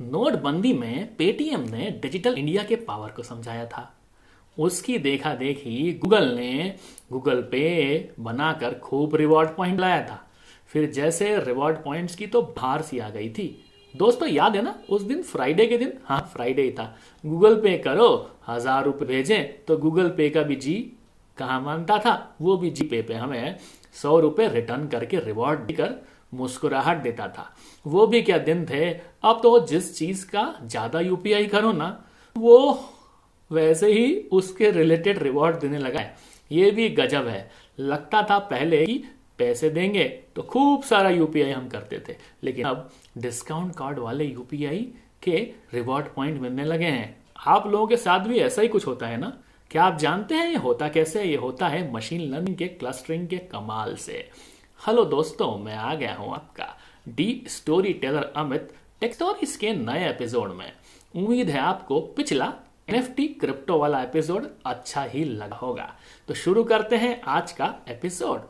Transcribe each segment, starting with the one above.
नोटबंदी में पेटीएम ने डिजिटल इंडिया के पावर को समझाया था। उसकी देखा देखी गूगल ने गूगल पे बनाकर खूब रिवॉर्ड पॉइंट लाया था। फिर जैसे रिवॉर्ड पॉइंट्स की तो बाहर सी आ गई थी। दोस्तों, याद है ना? उस दिन फ्राइडे के दिन? हाँ फ्राइडे ही था। गूगल पे करो, हज़ार रुपए भेजें तो गूगल पे का भी जी कहा मानता था? वो भी जी पे पे हमें सौ रुपए रिटर्न करके रिवॉर्ड देकर मुस्कुराहट देता था। वो भी क्या दिन थे? अब तो जिस चीज़ का ज़्यादा यूपीआई करो ना, वो वैसे ही उसके रिलेटेड रिवॉर्ड देने लगा है। ये भी गजब है। लगता था पहले कि पैसे देंगे तो खूब सारा यूपीआई हम करते थे, लेकिन अब डिस्काउंट कार्ड वाले यूपीआई के रिवॉर्ड पॉइंट मिलने लगे हैं। आप लोगों के साथ भी ऐसा ही कुछ होता है ना? क्या आप जानते हैं ये होता कैसे ये होता है मशीन लर्निंग के क्लस्टरिंग के कमाल से। हेलो दोस्तों, मैं आ गया हूँ आपका the storyteller Amit Techstories के नए एपिसोड में। उम्मीद है आपको पिछला एनएफटी क्रिप्टो वाला एपिसोड अच्छा ही लगा होगा। तो शुरू करते हैं आज का एपिसोड।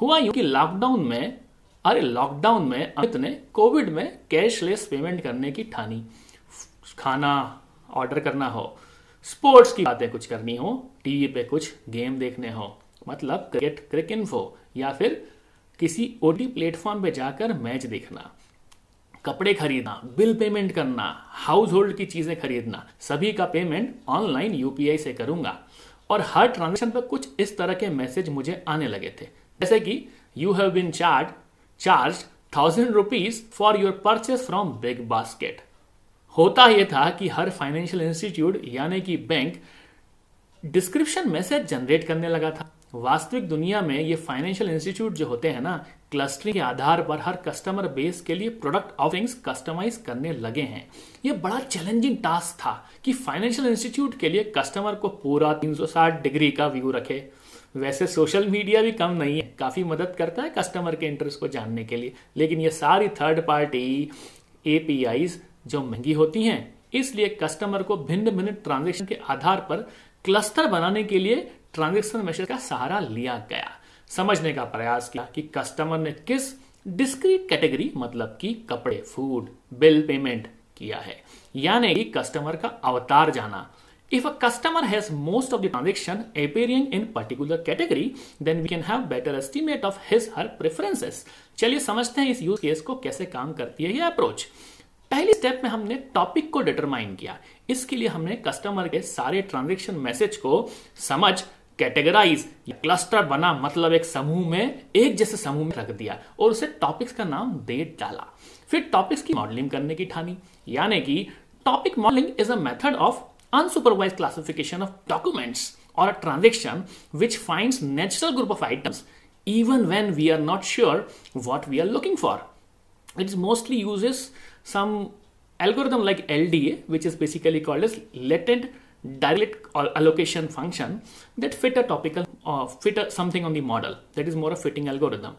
हुआ यूँ कि लॉकडाउन में, अरे लॉकडाउन में अमित ने कोविड में कैशलेस पेमेंट करने की ठानी। खाना ऑर्डर करना हो स्पोर्ट्स की बातें कुछ करनी हो टीवी पे कुछ गेम देखने हो मतलब क्रिकेट क्रिक इन्फो या फिर किसी ओटी प्लेटफॉर्म पे जाकर मैच देखना, कपड़े खरीदना, बिल पेमेंट करना हाउस होल्ड की चीज़ें खरीदना, सभी का पेमेंट ऑनलाइन यूपीआई से करूँगा। और हर ट्रांजेक्शन पर कुछ इस तरह के मैसेज मुझे आने लगे थे। जैसे कि you have been charge charge thousand rupees for your purchase from Big Basket होता यह था कि हर फाइनेंशियल इंस्टीट्यूट यानी कि बैंक डिस्क्रिप्शन मैसेज जनरेट करने लगा था। वास्तविक दुनिया में ये फाइनेंशियल इंस्टीट्यूट जो होते हैं ना क्लस्टरिंग के आधार पर हर कस्टमर बेस के लिए प्रोडक्ट ऑफरिंग्स कस्टमाइज करने लगे हैं। ये बड़ा चैलेंजिंग टास्क था कि फाइनेंशियल इंस्टीट्यूट के लिए कस्टमर को पूरा 360 डिग्री का व्यू रखे। वैसे सोशल मीडिया भी कम नहीं है, काफ़ी मदद करता है कस्टमर के इंटरेस्ट को जानने के लिए। लेकिन ये सारी थर्ड पार्टी एपीआई जो महँगी होती हैं, इसलिए कस्टमर को भिन्न भिन्न ट्रांजेक्शन के आधार पर क्लस्टर बनाने के लिए ट्रांजेक्शन मैसेज का सहारा लिया गया। समझने का प्रयास किया कि कस्टमर ने किस डिस्क्रीट कैटेगरी मतलब कि कपड़े फ़ूड बिल पेमेंट किया है। यानी कि कस्टमर का अवतार जाना। If a customer has most of the transaction appearing in particular category, then we can have better estimate of his her preferences. चलिए समझते हैं इस यूज़ केस को कैसे काम करती है ये अप्रोच पहली स्टेप में हमने टॉपिक को डिटरमाइन किया। इसके लिए हमने कस्टमर के सारे ट्रांजेक्शन मैसेज को समझ कैटेगराइज क्लस्टर बना मतलब एक समूह में, एक जैसे समूह में रख दिया और उसे टॉपिक्स का नाम दे डाला। फिर टॉपिक्स की मॉडलिंग करने की ठानी, यानी कि topic modelling is a method of unsupervised classification of documents और a transaction which find natural group of items even when we are not sure what we are looking for it is mostly use some algorithm like L D A which is basically called is latent direct allocation function that fit a topical uh, fit a, something on the model. That is more a fitting algorithm.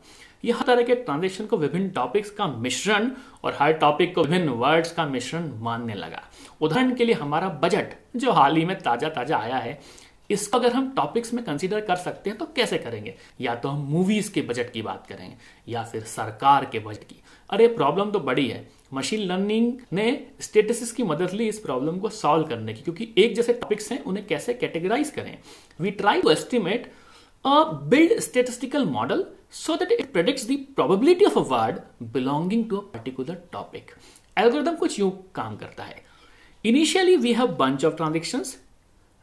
ये तरह के transaction को विभिन्न topics का मिश्रण और हर topic को विभिन्न वर्ड्स का मिश्रण मानने लगा। उदाहरण के लिए हमारा बजट जो हाल ही में ताज़ा ताज़ा आया है इसको अगर हम टॉपिक्स में कंसीडर कर सकते हैं तो कैसे करेंगे? या तो हम मूवीज़ के बजट की बात करेंगे या फिर सरकार के बजट की। अरे प्रॉब्लम तो बड़ी है। मशीन लर्निंग ने स्टेटसिस की मदद ली इस प्रॉब्लम को सॉल्व करने की, क्योंकि एक जैसे टॉपिक्स हैं, उन्हें कैसे कैटेगराइज करें। We try to estimate a build statistical model so that it predicts the probability of a word belonging to a particular topic algorithm कुछ यूँ काम करता है। Initially we have bunch of transaction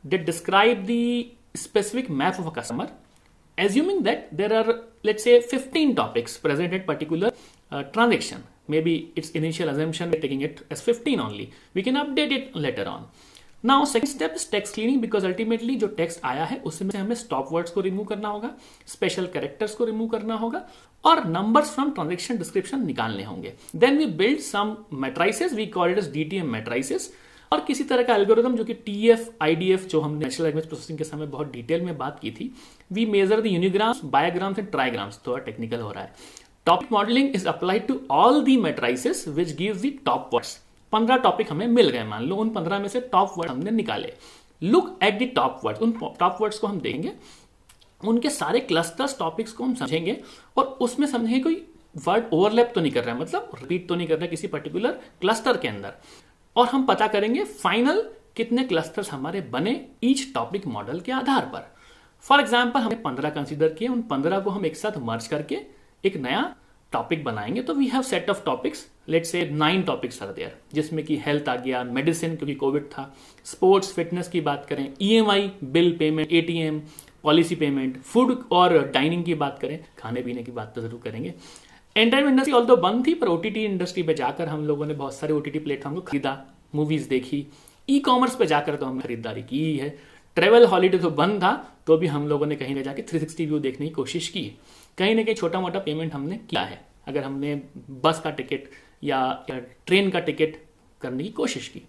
did describe the specific map of a customer assuming that there are, let's say, 15 topics present at particular uh, transaction. Maybe its initial assumption, we're taking it as 15 only. We can update it later on. Now second step is text cleaning because ultimately जो text आया है उसमें से हमें stop words को remove करना होगा special characters को रिमूव करना होगा और नंबर्स फ्रॉम ट्रांजेक्शन डिस्क्रिप्शन निकालने होंगे then we build some matrices we called is DTM matrices और किसी तरह का एल्गोरिथम जो कि T F I D F जो हमने नेचुरल लैंग्वेज प्रोसेसिंग के समय बहुत डिटेल में बात की थी we measure the unigrams bigrams and trigrams थोड़ा टेक्निकल हो रहा है। Topic modelling is applied to all the matrices which give the top words पंद्रह टॉपिक हमें मिल गए, मान लो उन पंद्रह में से टॉप वर्ड हमने निकाले। Look at the top word उन टॉप वर्ड्स को हम देखेंगे। उनके सारे क्लस्टर्स टॉपिक्स को हम समझेंगे और उसमें समझेंगे कोई वर्ड ओवरलैप तो नहीं कर रहा है मतलब रिपीट तो नहीं कर रहा है किसी पर्टिकुलर क्लस्टर के अंदर। और हम पता करेंगे फाइनल कितने क्लस्टर्स हमारे बने ईच टॉपिक मॉडल के आधार पर। फॉर एग्ज़ाम्पल हमने पंद्रह कंसिडर किए, उन पंद्रह को हम एक साथ मर्ज करके एक नया टॉपिक बनाएँगे। तो we have set of topics let say nine topics are there जिसमें कि हेल्थ आ गया मेडिसिन क्योंकि कोविड था स्पोर्ट्स फिटनेस की बात करें EMI bill payment ATM policy payment food और डाइनिंग की बात करें खाने पीने की बात तो ज़रूर करेंगे। एंटरटेनमेंट इंडस्ट्री ऑल बंद थी पर ओटीटी इंडस्ट्री पे जाकर हम लोगों ने बहुत सारे ओटीटी प्लेटफॉर्म को खरीदा मूवीज़ देखी ई कॉमर्स पे जाकर तो हमने खरीदारी की है। ट्रेवल हॉलीडे तो बंद था तो भी हम लोगों ने कहीं ना जाके 360 व्यू देखने की कोशिश की। कहीं ना कहीं छोटा मोटा पेमेंट हमने किया है। अगर हमने बस का टिकट या, ट्रेन का टिकट करने की कोशिश की।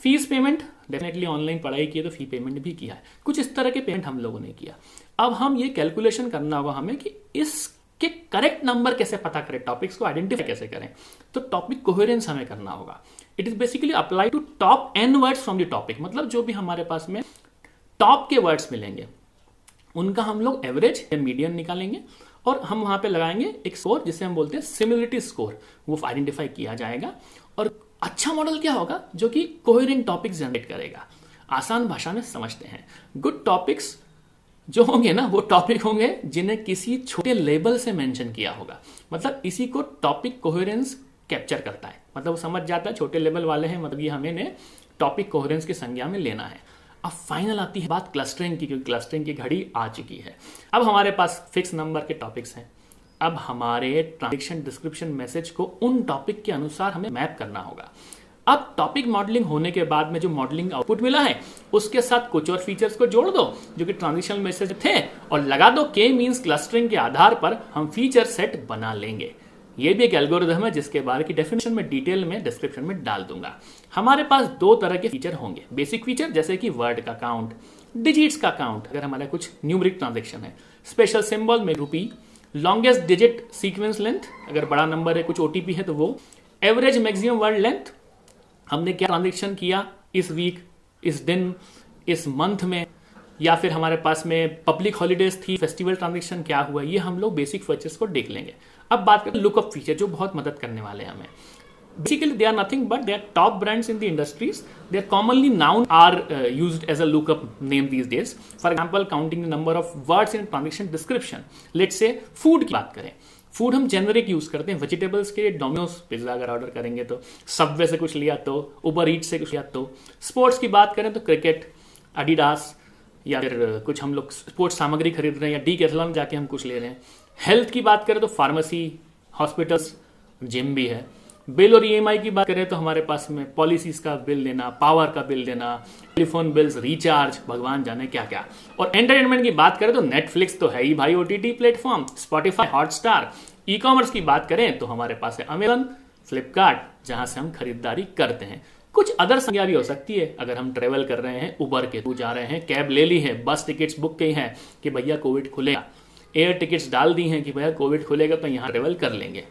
फ़ीस पेमेंट डेफिनेटली ऑनलाइन पढ़ाई की है तो फ़ी पेमेंट भी किया है। कुछ इस तरह के पेमेंट हम लोगों ने किया। अब हम ये कैलकुलेशन करना होगा हमें कि इसके करेक्ट नंबर कैसे पता करें? टॉपिक्स को आइडेंटिफाई कैसे करें? तो टॉपिक कोहेरेंस हमें करना होगा। It is basically apply to top N words from the topic मतलब जो भी हमारे पास में टॉप के वर्ड्स मिलेंगे, उनका हम लोग एवरेज या मीडियम निकालेंगे और हम वहाँ पे लगाएँगे एक स्कोर जिसे हम बोलते हैं सिमिलिटी स्कोर वो आइडेंटिफाई किया जाएगा और अच्छा मॉडल क्या होगा? जो कि कोहेरेंट टॉपिक जनरेट करेगा। आसान भाषा में समझते हैं। गुड टॉपिक्स जो होंगे ना, वो टॉपिक होंगे जिन्हें किसी छोटे लेबल से मेंशन किया होगा। मतलब इसी को टॉपिक कोहेरेंस कैप्चर करता है। मतलब वो समझ जाता है, छोटे लेवल वाले हैं मतलब ये हमें टॉपिक कोहेरेंस की संज्ञा में लेना है। अब फाइनल आती है बात क्लस्टरिंग की, क्योंकि क्लस्टरिंग की घड़ी आ चुकी है। अब हमारे पास फिक्स नंबर के टॉपिक्स हैं। अब हमारे ट्रांजेक्शन डिस्क्रिप्शन मैसेज को उन टॉपिक के अनुसार हमें मैप करना होगा। अब टॉपिक मॉडलिंग होने के बाद में जो मॉडलिंग आउटपुट मिला है, उसके साथ कुछ और फीचर्स को जोड़ दो, जो कि ट्रांजिशनल मैसेज थे, और लगा दो के मीन्स क्लस्टरिंग के आधार पर हम फीचर सेट बना लेंगे। ये भी एक एल्गोरिदम है, जिसके बारे की डेफिनेशन में डिटेल में डिस्क्रिप्शन में डाल दूँगा। हमारे पास दो तरह के फीचर होंगे। बेसिक फीचर जैसे कि वर्ड का काउंट डिजिट्स का काउंट अगर हमारा कुछ न्यूमरिक ट्रांजेक्शन है। स्पेशल सिंबल में rupee longest digit sequence length अगर बड़ा नंबर है, कुछ ओटीपी है तो वो एवरेज मैक्सिमम वर्ड लेंथ हमने क्या ट्रांजेक्शन किया इस वीक इस दिन, इस मंथ में, या फिर हमारे पास में पब्लिक हॉलीडेज थी फेस्टिवल ट्रांजेक्शन क्या हुआ, ये हम लोग बेसिक फीचर्स को देख लेंगे। अब बात करें लुकअप फीचर जो बहुत मदद करने वाले हैं हमें। Basically they are nothing but they are top brands in the industries they are commonly known are use as a lookup name these days for example counting number of words in transaction description let's say food की बात करें। Food हम generic use करते हैं. Vegetables के लिए Domino's pizza अगर order करेंगे तो सबवे से कुछ लिया तो उबर ईट से कुछ लिया तो. स्पोर्ट्स की बात करें तो क्रिकेट अडिडास या फिर कुछ हम लोग स्पोर्ट्स सामग्री खरीद रहे हैं या डी कैथलॉन जाके हम कुछ ले रहे हैं. हेल्थ की बात करें तो फार्मेसी हॉस्पिटल्स जिम भी है. बिल और ईएमआई की बात करें तो हमारे पास में पॉलिसीज़ का बिल देना पावर का बिल देना टेलीफोन बिल्स रिचार्ज भगवान जाने क्या क्या और एंटरटेनमेंट की बात करें तो नेटफ्लिक्स तो है ही भाई OTT platform Spotify Hotstar e commerce की बात करें तो हमारे पास है अमेजन फ्लिपकार्ट जहाँ से हम खरीदारी करते हैं। कुछ अदर संज्ञा भी हो सकती है। अगर हम ट्रेवल कर रहे हैं उबर के थ्रू जा रहे हैं कैब ले ली है बस टिकट्स बुक की हैं कि भैया कोविड खुलेगा। एयर टिकट्स डाल दी हैं कि भैया कोविड खुलेगा तो यहाँ ट्रेवल कर लेंगे।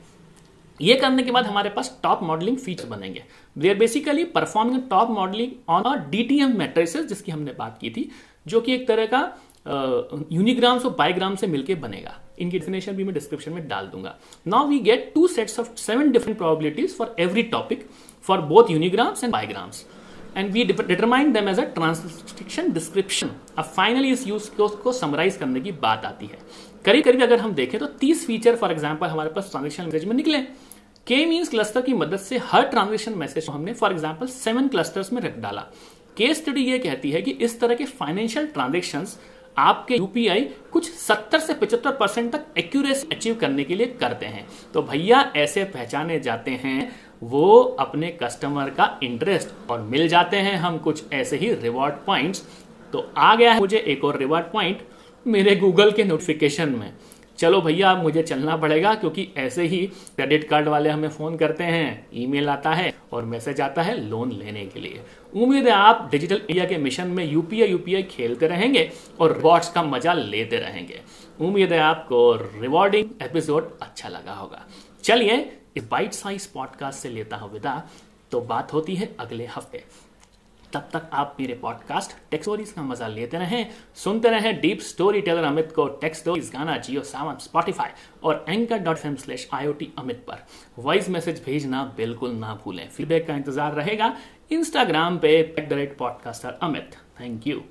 ये करने के बाद हमारे पास टॉप मॉडलिंग फीचर बनेंगे। They are basically performing top modelling on a DTM matrices जिसकी हमने बात की थी, जो कि एक तरह का यूनिग्राम्स और बाईग्राम से मिलकर बनेगा। इनकी डेफिनेशन भी मैं डिस्क्रिप्शन में डाल दूँगा। Now we get two sets of seven different probabilities for every topic for both unigrams and bigrams and we determine them as a transaction description अब फाइनली इस यूज़ को समराइज करने की बात आती है। करीब करीब अगर हम देखें तो 30 फीचर फॉर एग्जांपल हमारे पास ट्रांजेक्शन में निकले। के मीन्स क्लस्टर की मदद से हर ट्रांजेक्शन मैसेज को हमने फॉर एग्ज़ाम्पल सेवन क्लस्टर्स में रख डाला। केस स्टडी ये कहती है कि इस तरह के फाइनेंशियल ट्रांजेक्शन आपके यूपीआई कुछ 70 से 75 परसेंट तक एक्यूरेसी अचीव करने के लिए करते हैं। तो भैया, ऐसे पहचाने जाते हैं, वो अपने कस्टमर का इंटरेस्ट और मिल जाते हैं हम कुछ ऐसे ही रिवॉर्ड पॉइंट्स तो आ गया है मुझे एक और रिवॉर्ड पॉइंट मेरे गूगल के नोटिफिकेशन में। चलो भैया, अब मुझे चलना पड़ेगा क्योंकि ऐसे ही क्रेडिट कार्ड वाले हमें फ़ोन करते हैं। ईमेल आता है और मैसेज आता है लोन लेने के लिए। उम्मीद है आप डिजिटल इंडिया के मिशन में यूपीआई यूपीआई खेलते रहेंगे और रिवॉर्ड्स का मज़ा लेते रहेंगे। उम्मीद है आपको रिवॉर्डिंग एपिसोड अच्छा लगा होगा। चलिए, इस बाइट साइज़ पॉडकास्ट से लेता हूँ विदा। तो बात होती है अगले हफ़्ते। तब तक आप मेरे पॉडकास्ट टेक्स स्टोरीज का मज़ा लेते रहें, सुनते रहें डीप स्टोरी टेलर अमित को टेक्स स्टोरीज गाना जियो सावन स्पॉटिफाई और anchor dot M slash I Amit पर। वॉइस मैसेज भेजना बिल्कुल ना भूलें। फीडबैक का इंतज़ार रहेगा। इंस्टाग्राम पे at the rate podcaster Amit. Thank you